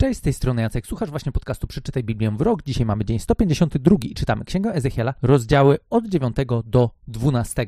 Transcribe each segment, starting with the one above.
Cześć, z tej strony Jacek. Słuchasz właśnie podcastu Przeczytaj Biblię w rok. Dzisiaj mamy dzień 152 i czytamy Księgę Ezechiela, rozdziały od 9 do 12.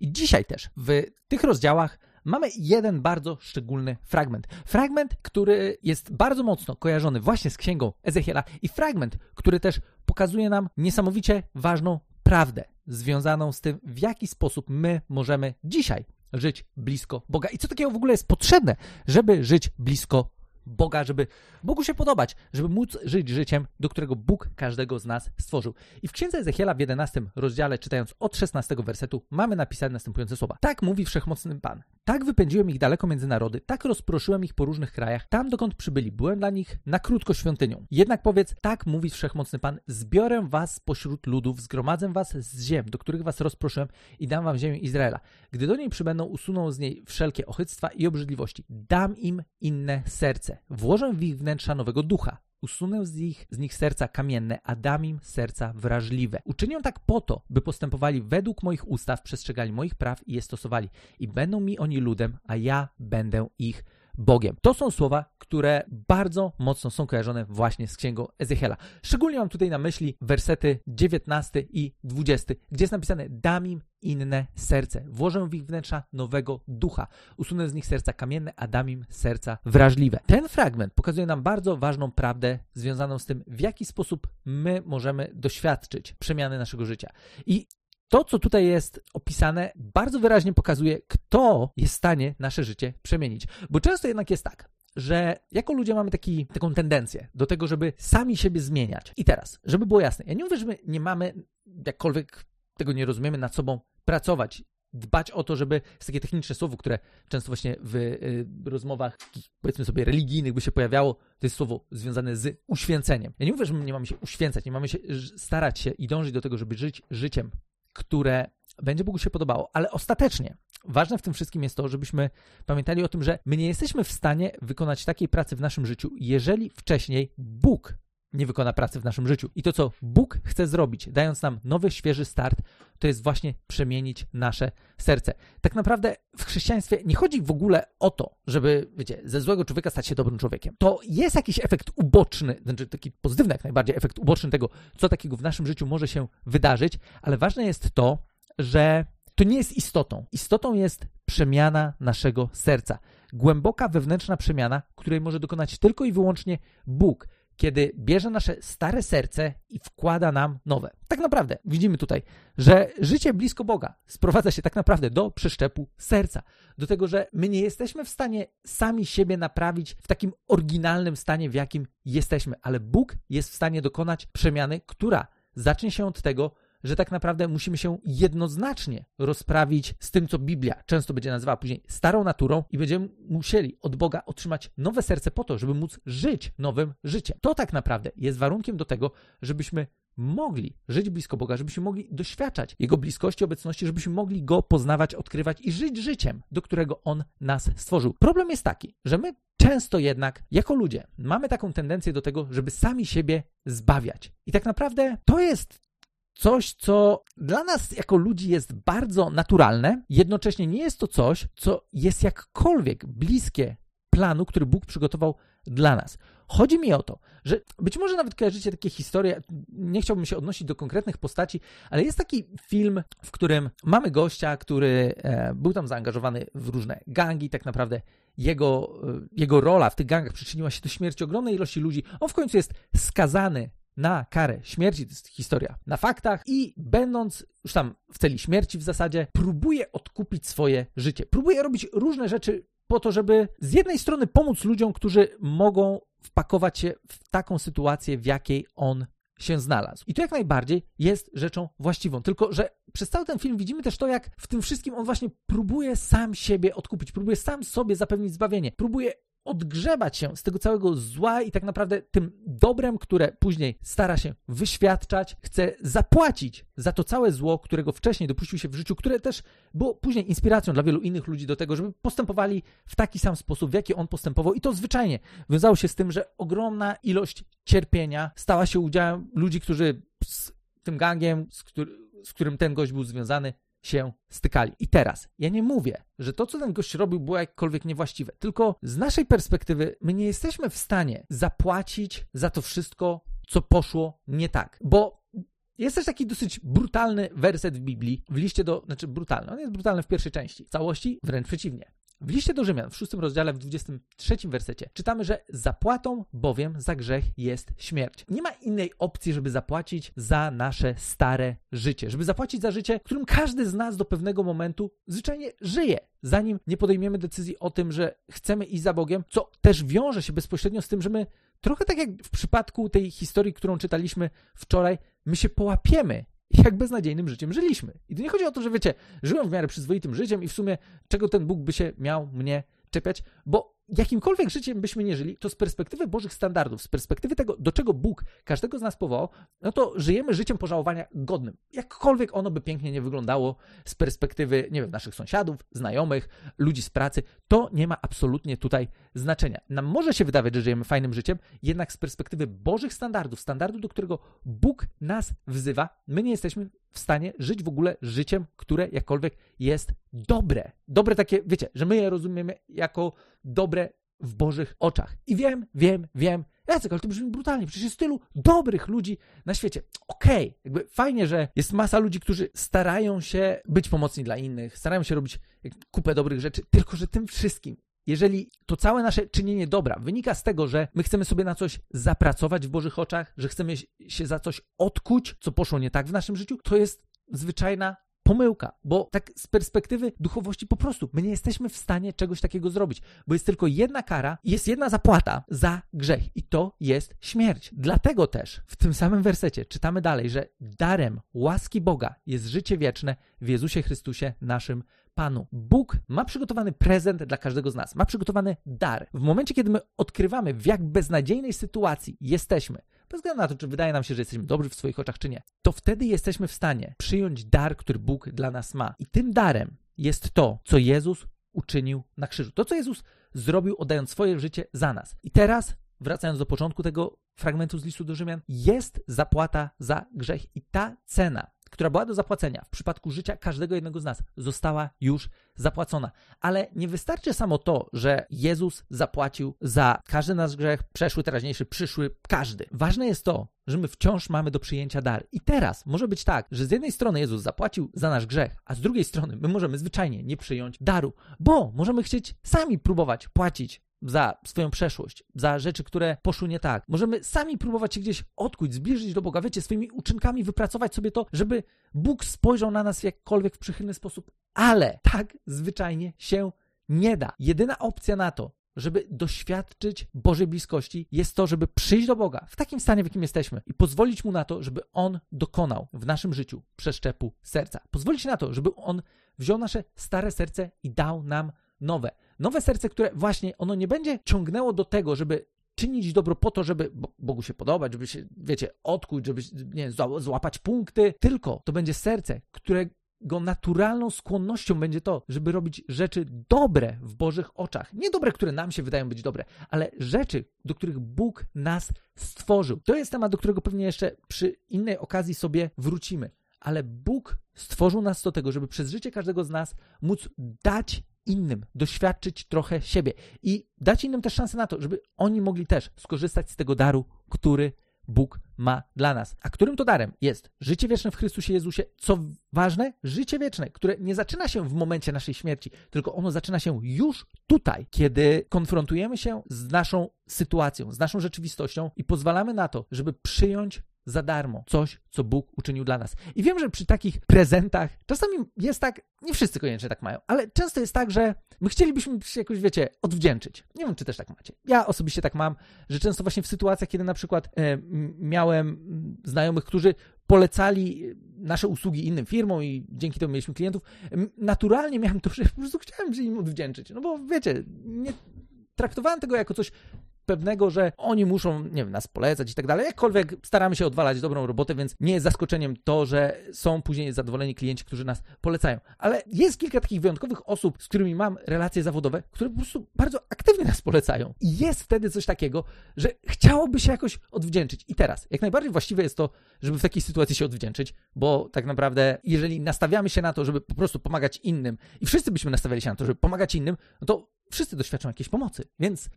I dzisiaj też w tych rozdziałach mamy jeden bardzo szczególny fragment. Fragment, który jest bardzo mocno kojarzony właśnie z Księgą Ezechiela i fragment, który też pokazuje nam niesamowicie ważną prawdę związaną z tym, w jaki sposób my możemy dzisiaj żyć blisko Boga i co takiego w ogóle jest potrzebne, żeby żyć blisko Boga, żeby Bogu się podobać, żeby móc żyć życiem, do którego Bóg każdego z nas stworzył. I w księdze Ezechiela w 11 rozdziale, czytając od 16 wersetu, mamy napisane następujące słowa. Tak mówi wszechmocny Pan. Tak wypędziłem ich daleko między narody, tak rozproszyłem ich po różnych krajach, tam dokąd przybyli, byłem dla nich na krótko świątynią. Jednak powiedz, tak mówi wszechmocny Pan, zbiorę was pośród ludów, zgromadzę was z ziem, do których was rozproszyłem i dam wam ziemię Izraela. Gdy do niej przybędą, usuną z niej wszelkie ochyctwa i obrzydliwości. Dam im inne serce. Włożę w ich wnętrza nowego ducha. Usunę z nich, z nich serca kamienne, a dam im serca wrażliwe. Uczynię tak po to, by postępowali według moich ustaw, przestrzegali moich praw i je stosowali. I będą mi oni ludem, a ja będę ich Bogiem. To są słowa, które bardzo mocno są kojarzone właśnie z księgą Ezechiela. Szczególnie mam tutaj na myśli wersety 19 i 20, gdzie jest napisane: Dam im inne serce, włożę w ich wnętrza nowego ducha, usunę z nich serca kamienne, a dam im serca wrażliwe. Ten fragment pokazuje nam bardzo ważną prawdę związaną z tym, w jaki sposób my możemy doświadczyć przemiany naszego życia. I to, co tutaj jest opisane, bardzo wyraźnie pokazuje, kto jest w stanie nasze życie przemienić. Bo często jednak jest tak, że jako ludzie mamy taki, taką tendencję do tego, żeby sami siebie zmieniać. I teraz, żeby było jasne, ja nie mówię, że my nie mamy, jakkolwiek tego nie rozumiemy, nad sobą pracować, dbać o to, żeby jest takie techniczne słowo, które często właśnie w y, rozmowach, powiedzmy sobie, religijnych by się pojawiało, to jest słowo związane z uświęceniem. Ja nie mówię, że my nie mamy się uświęcać, nie mamy się starać się i dążyć do tego, żeby żyć życiem które będzie Bogu się podobało, ale ostatecznie ważne w tym wszystkim jest to, żebyśmy pamiętali o tym, że my nie jesteśmy w stanie wykonać takiej pracy w naszym życiu, jeżeli wcześniej Bóg nie wykona pracy w naszym życiu. I to, co Bóg chce zrobić, dając nam nowy, świeży start, to jest właśnie przemienić nasze serce. Tak naprawdę w chrześcijaństwie nie chodzi w ogóle o to, żeby, wiecie, ze złego człowieka stać się dobrym człowiekiem. To jest jakiś efekt uboczny, znaczy taki pozytywny jak najbardziej efekt uboczny tego, co takiego w naszym życiu może się wydarzyć, ale ważne jest to, że to nie jest istotą. Istotą jest przemiana naszego serca. Głęboka wewnętrzna przemiana, której może dokonać tylko i wyłącznie Bóg kiedy bierze nasze stare serce i wkłada nam nowe. Tak naprawdę widzimy tutaj, że życie blisko Boga sprowadza się tak naprawdę do przeszczepu serca. Do tego, że my nie jesteśmy w stanie sami siebie naprawić w takim oryginalnym stanie, w jakim jesteśmy, ale Bóg jest w stanie dokonać przemiany, która zacznie się od tego, że tak naprawdę musimy się jednoznacznie rozprawić z tym, co Biblia często będzie nazywała później starą naturą i będziemy musieli od Boga otrzymać nowe serce po to, żeby móc żyć nowym życiem. To tak naprawdę jest warunkiem do tego, żebyśmy mogli żyć blisko Boga, żebyśmy mogli doświadczać Jego bliskości, obecności, żebyśmy mogli Go poznawać, odkrywać i żyć życiem, do którego On nas stworzył. Problem jest taki, że my często jednak, jako ludzie, mamy taką tendencję do tego, żeby sami siebie zbawiać. I tak naprawdę to jest coś, co dla nas jako ludzi jest bardzo naturalne, jednocześnie nie jest to coś, co jest jakkolwiek bliskie planu, który Bóg przygotował dla nas. Chodzi mi o to, że być może nawet kojarzycie takie historie, nie chciałbym się odnosić do konkretnych postaci, ale jest taki film, w którym mamy gościa, który e, był tam zaangażowany w różne gangi, tak naprawdę jego, e, jego rola w tych gangach przyczyniła się do śmierci ogromnej ilości ludzi. On w końcu jest skazany na karę śmierci, to jest historia na faktach i będąc już tam w celi śmierci w zasadzie, próbuje odkupić swoje życie. Próbuje robić różne rzeczy po to, żeby z jednej strony pomóc ludziom, którzy mogą wpakować się w taką sytuację, w jakiej on się znalazł. I to jak najbardziej jest rzeczą właściwą. Tylko, że przez cały ten film widzimy też to, jak w tym wszystkim on właśnie próbuje sam siebie odkupić, próbuje sam sobie zapewnić zbawienie, próbuje odgrzebać się z tego całego zła i tak naprawdę tym dobrem, które później stara się wyświadczać, chce zapłacić za to całe zło, którego wcześniej dopuścił się w życiu, które też było później inspiracją dla wielu innych ludzi do tego, żeby postępowali w taki sam sposób, w jaki on postępował. I to zwyczajnie wiązało się z tym, że ogromna ilość cierpienia stała się udziałem ludzi, którzy z tym gangiem, z, który, z którym ten gość był związany, się stykali. I teraz, ja nie mówię, że to, co ten gość robił, było jakkolwiek niewłaściwe, tylko z naszej perspektywy my nie jesteśmy w stanie zapłacić za to wszystko, co poszło nie tak. Bo jest też taki dosyć brutalny werset w Biblii, w liście do, znaczy brutalny, on jest brutalny w pierwszej części, w całości wręcz przeciwnie. W liście do Rzymian, w szóstym rozdziale, w 23 wersecie, czytamy, że zapłatą bowiem za grzech jest śmierć. Nie ma innej opcji, żeby zapłacić za nasze stare życie, żeby zapłacić za życie, którym każdy z nas do pewnego momentu zwyczajnie żyje, zanim nie podejmiemy decyzji o tym, że chcemy iść za Bogiem, co też wiąże się bezpośrednio z tym, że my trochę tak jak w przypadku tej historii, którą czytaliśmy wczoraj, my się połapiemy jak beznadziejnym życiem żyliśmy. I tu nie chodzi o to, że wiecie, żyłem w miarę przyzwoitym życiem i w sumie czego ten Bóg by się miał mnie czepiać, bo jakimkolwiek życiem byśmy nie żyli, to z perspektywy Bożych standardów, z perspektywy tego, do czego Bóg każdego z nas powołał, no to żyjemy życiem pożałowania godnym. Jakkolwiek ono by pięknie nie wyglądało z perspektywy, nie wiem, naszych sąsiadów, znajomych, ludzi z pracy, to nie ma absolutnie tutaj znaczenia. Nam może się wydawać, że żyjemy fajnym życiem, jednak z perspektywy Bożych standardów, standardu, do którego Bóg nas wzywa, my nie jesteśmy w stanie żyć w ogóle życiem, które jakkolwiek jest dobre. Dobre takie, wiecie, że my je rozumiemy jako dobre w Bożych oczach. I wiem, wiem, wiem, Jacek, ale to brzmi brutalnie, przecież jest tylu dobrych ludzi na świecie. Okej, okay, jakby fajnie, że jest masa ludzi, którzy starają się być pomocni dla innych, starają się robić kupę dobrych rzeczy, tylko że tym wszystkim jeżeli to całe nasze czynienie dobra wynika z tego, że my chcemy sobie na coś zapracować w Bożych oczach, że chcemy się za coś odkuć, co poszło nie tak w naszym życiu, to jest zwyczajna pomyłka, bo tak z perspektywy duchowości po prostu my nie jesteśmy w stanie czegoś takiego zrobić, bo jest tylko jedna kara, jest jedna zapłata za grzech i to jest śmierć. Dlatego też w tym samym wersecie czytamy dalej, że darem łaski Boga jest życie wieczne w Jezusie Chrystusie naszym Panu. Bóg ma przygotowany prezent dla każdego z nas, ma przygotowany dar. W momencie, kiedy my odkrywamy, w jak beznadziejnej sytuacji jesteśmy, bez względu na to, czy wydaje nam się, że jesteśmy dobrzy w swoich oczach, czy nie, to wtedy jesteśmy w stanie przyjąć dar, który Bóg dla nas ma. I tym darem jest to, co Jezus uczynił na krzyżu. To, co Jezus zrobił, oddając swoje życie za nas. I teraz, wracając do początku tego fragmentu z listu do Rzymian, jest zapłata za grzech i ta cena która była do zapłacenia w przypadku życia każdego jednego z nas, została już zapłacona. Ale nie wystarczy samo to, że Jezus zapłacił za każdy nasz grzech, przeszły, teraźniejszy, przyszły, każdy. Ważne jest to, że my wciąż mamy do przyjęcia dar. I teraz może być tak, że z jednej strony Jezus zapłacił za nasz grzech, a z drugiej strony my możemy zwyczajnie nie przyjąć daru, bo możemy chcieć sami próbować płacić za swoją przeszłość, za rzeczy, które poszły nie tak. Możemy sami próbować się gdzieś odkuć, zbliżyć do Boga, wiecie, swoimi uczynkami wypracować sobie to, żeby Bóg spojrzał na nas jakkolwiek w przychylny sposób, ale tak zwyczajnie się nie da. Jedyna opcja na to, żeby doświadczyć Bożej bliskości, jest to, żeby przyjść do Boga w takim stanie, w jakim jesteśmy i pozwolić Mu na to, żeby On dokonał w naszym życiu przeszczepu serca. Pozwolić na to, żeby On wziął nasze stare serce i dał nam nowe. Nowe serce, które właśnie ono nie będzie ciągnęło do tego, żeby czynić dobro po to, żeby Bogu się podobać, żeby się, wiecie, odkuć, żeby nie, złapać punkty, tylko to będzie serce, którego naturalną skłonnością będzie to, żeby robić rzeczy dobre w Bożych oczach. Nie dobre, które nam się wydają być dobre, ale rzeczy, do których Bóg nas stworzył. To jest temat, do którego pewnie jeszcze przy innej okazji sobie wrócimy. Ale Bóg stworzył nas do tego, żeby przez życie każdego z nas móc dać innym, doświadczyć trochę siebie i dać innym też szansę na to, żeby oni mogli też skorzystać z tego daru, który Bóg ma dla nas. A którym to darem jest życie wieczne w Chrystusie Jezusie? Co ważne, życie wieczne, które nie zaczyna się w momencie naszej śmierci, tylko ono zaczyna się już tutaj, kiedy konfrontujemy się z naszą sytuacją, z naszą rzeczywistością i pozwalamy na to, żeby przyjąć za darmo coś, co Bóg uczynił dla nas. I wiem, że przy takich prezentach czasami jest tak, nie wszyscy koniecznie tak mają, ale często jest tak, że my chcielibyśmy się jakoś, wiecie, odwdzięczyć. Nie wiem, czy też tak macie. Ja osobiście tak mam, że często właśnie w sytuacjach, kiedy na przykład e, miałem znajomych, którzy polecali nasze usługi innym firmom i dzięki temu mieliśmy klientów, naturalnie miałem to, że po prostu chciałem się im odwdzięczyć. No bo wiecie, nie traktowałem tego jako coś pewnego, że oni muszą, nie wiem, nas polecać i tak dalej. Jakkolwiek staramy się odwalać dobrą robotę, więc nie jest zaskoczeniem to, że są później zadowoleni klienci, którzy nas polecają. Ale jest kilka takich wyjątkowych osób, z którymi mam relacje zawodowe, które po prostu bardzo aktywnie nas polecają. I jest wtedy coś takiego, że chciałoby się jakoś odwdzięczyć. I teraz, jak najbardziej właściwe jest to, żeby w takiej sytuacji się odwdzięczyć, bo tak naprawdę, jeżeli nastawiamy się na to, żeby po prostu pomagać innym i wszyscy byśmy nastawiali się na to, żeby pomagać innym, no to wszyscy doświadczą jakiejś pomocy. Więc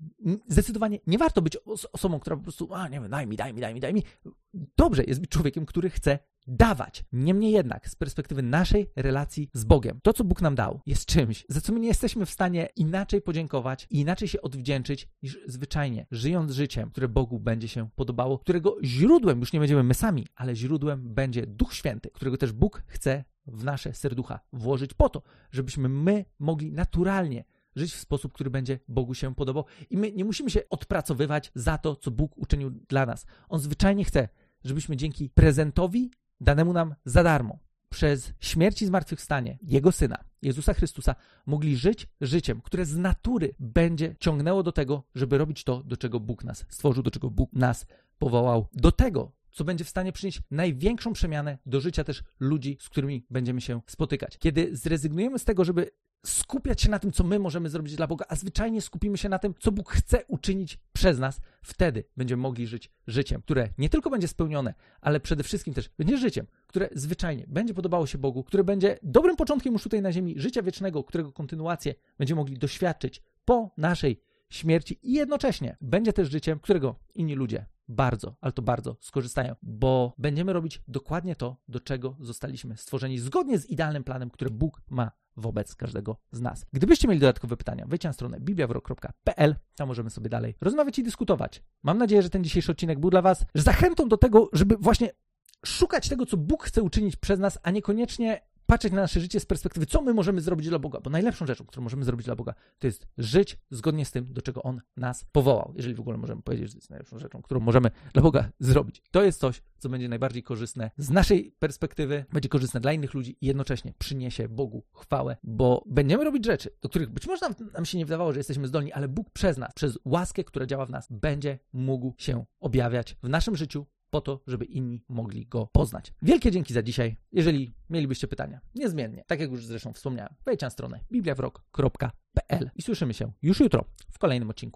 zdecydowanie nie warto być osobą, która po prostu, a nie wiem, daj mi, daj mi, daj mi, daj mi. Dobrze jest być człowiekiem, który chce dawać. Niemniej jednak, z perspektywy naszej relacji z Bogiem, to, co Bóg nam dał, jest czymś, za co my nie jesteśmy w stanie inaczej podziękować i inaczej się odwdzięczyć niż zwyczajnie, żyjąc życiem, które Bogu będzie się podobało, którego źródłem już nie będziemy my sami, ale źródłem będzie Duch Święty, którego też Bóg chce w nasze serducha włożyć po to, żebyśmy my mogli naturalnie żyć w sposób, który będzie Bogu się podobał. I my nie musimy się odpracowywać za to, co Bóg uczynił dla nas. On zwyczajnie chce, żebyśmy dzięki prezentowi danemu nam za darmo, przez śmierć i zmartwychwstanie Jego Syna, Jezusa Chrystusa, mogli żyć życiem, które z natury będzie ciągnęło do tego, żeby robić to, do czego Bóg nas stworzył, do czego Bóg nas powołał, do tego, co będzie w stanie przynieść największą przemianę do życia też ludzi, z którymi będziemy się spotykać. Kiedy zrezygnujemy z tego, żeby skupiać się na tym, co my możemy zrobić dla Boga, a zwyczajnie skupimy się na tym, co Bóg chce uczynić przez nas, wtedy będziemy mogli żyć życiem, które nie tylko będzie spełnione, ale przede wszystkim też będzie życiem, które zwyczajnie będzie podobało się Bogu, które będzie dobrym początkiem już tutaj na ziemi, życia wiecznego, którego kontynuację będziemy mogli doświadczyć po naszej śmierci i jednocześnie będzie też życiem, którego inni ludzie bardzo, ale to bardzo skorzystają, bo będziemy robić dokładnie to, do czego zostaliśmy stworzeni, zgodnie z idealnym planem, który Bóg ma wobec każdego z nas. Gdybyście mieli dodatkowe pytania, wejdźcie na stronę bibliawrok.pl, tam możemy sobie dalej rozmawiać i dyskutować. Mam nadzieję, że ten dzisiejszy odcinek był dla Was zachętą do tego, żeby właśnie szukać tego, co Bóg chce uczynić przez nas, a niekoniecznie patrzeć na nasze życie z perspektywy, co my możemy zrobić dla Boga, bo najlepszą rzeczą, którą możemy zrobić dla Boga, to jest żyć zgodnie z tym, do czego On nas powołał. Jeżeli w ogóle możemy powiedzieć, że to jest najlepszą rzeczą, którą możemy dla Boga zrobić. To jest coś, co będzie najbardziej korzystne z naszej perspektywy, będzie korzystne dla innych ludzi i jednocześnie przyniesie Bogu chwałę, bo będziemy robić rzeczy, do których być może nam się nie wydawało, że jesteśmy zdolni, ale Bóg przez nas, przez łaskę, która działa w nas, będzie mógł się objawiać w naszym życiu, po to, żeby inni mogli go poznać. Wielkie dzięki za dzisiaj. Jeżeli mielibyście pytania, niezmiennie, tak jak już zresztą wspomniałem, wejdźcie na stronę bibliawrok.pl i słyszymy się już jutro w kolejnym odcinku.